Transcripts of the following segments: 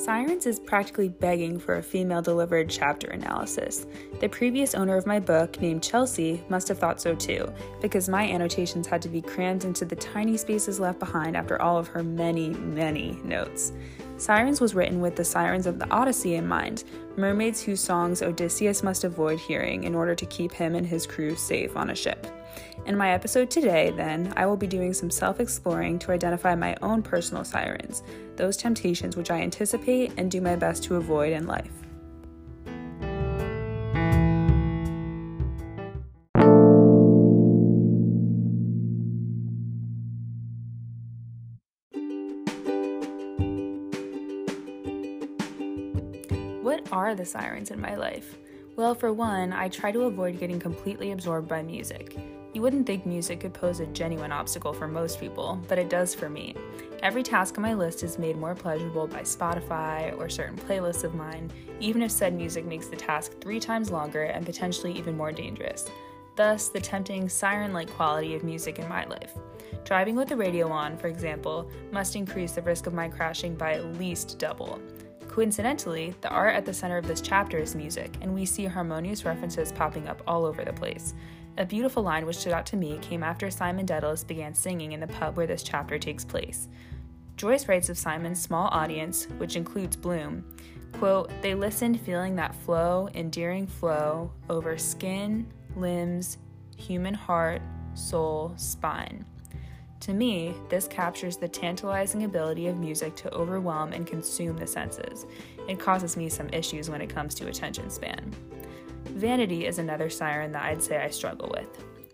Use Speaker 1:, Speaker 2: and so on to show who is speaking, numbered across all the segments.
Speaker 1: Sirens is practically begging for a female delivered chapter analysis. The previous owner of my book, named Chelsea, must have thought so too, because my annotations had to be crammed into the tiny spaces left behind after all of her many, many notes. Sirens was written with the sirens of the Odyssey in mind, mermaids whose songs Odysseus must avoid hearing in order to keep him and his crew safe on a ship. In my episode today, then, I will be doing some self exploring to identify my own personal sirens, those temptations which I anticipate and do my best to avoid in life. What are the sirens in my life? Well, for one, I try to avoid getting completely absorbed by music. You wouldn't think music could pose a genuine obstacle for most people, but it does for me. Every task on my list is made more pleasurable by Spotify or certain playlists of mine, even if said music makes the task three times longer and potentially even more dangerous. Thus, the tempting siren like quality of music in my life. Driving with the radio on, for example, must increase the risk of my crashing by at least double. Coincidentally, the art at the center of this chapter is music, and we see harmonious references popping up all over the place. A beautiful line which stood out to me came after Simon Dedalus began singing in the pub where this chapter takes place. Joyce writes of Simon's small audience, which includes Bloom, quote, they listened feeling that flow, endearing flow over skin, limbs, human heart, soul, spine. To me, this captures the tantalizing ability of music to overwhelm and consume the senses. It causes me some issues when it comes to attention span. Vanity is another siren that I'd say I struggle with.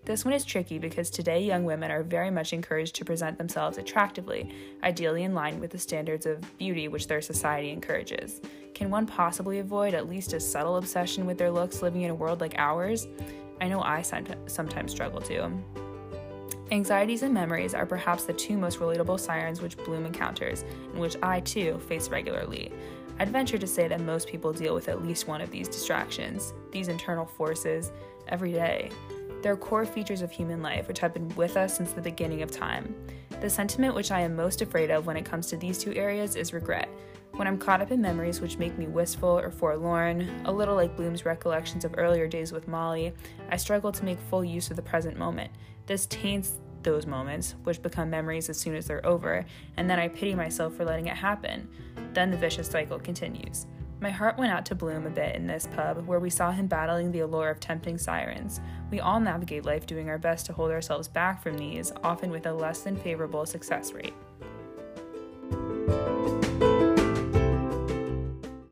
Speaker 1: This one is tricky because today young women are very much encouraged to present themselves attractively, ideally in line with the standards of beauty which their society encourages. Can one possibly avoid at least a subtle obsession with their looks living in a world like ours? I know I sometimes struggle too. Anxieties and memories are perhaps the two most relatable sirens which Bloom encounters, and which I too face regularly. I'd venture to say that most people deal with at least one of these distractions, these internal forces, every day. They're core features of human life which have been with us since the beginning of time. The sentiment which I am most afraid of when it comes to these two areas is regret. When I'm caught up in memories which make me wistful or forlorn, a little like Bloom's recollections of earlier days with Molly, I struggle to make full use of the present moment. This taints those moments, which become memories as soon as they're over, and then I pity myself for letting it happen. Then the vicious cycle continues. My heart went out to Bloom a bit in this pub, where we saw him battling the allure of tempting sirens. We all navigate life doing our best to hold ourselves back from these, often with a less than favorable success rate.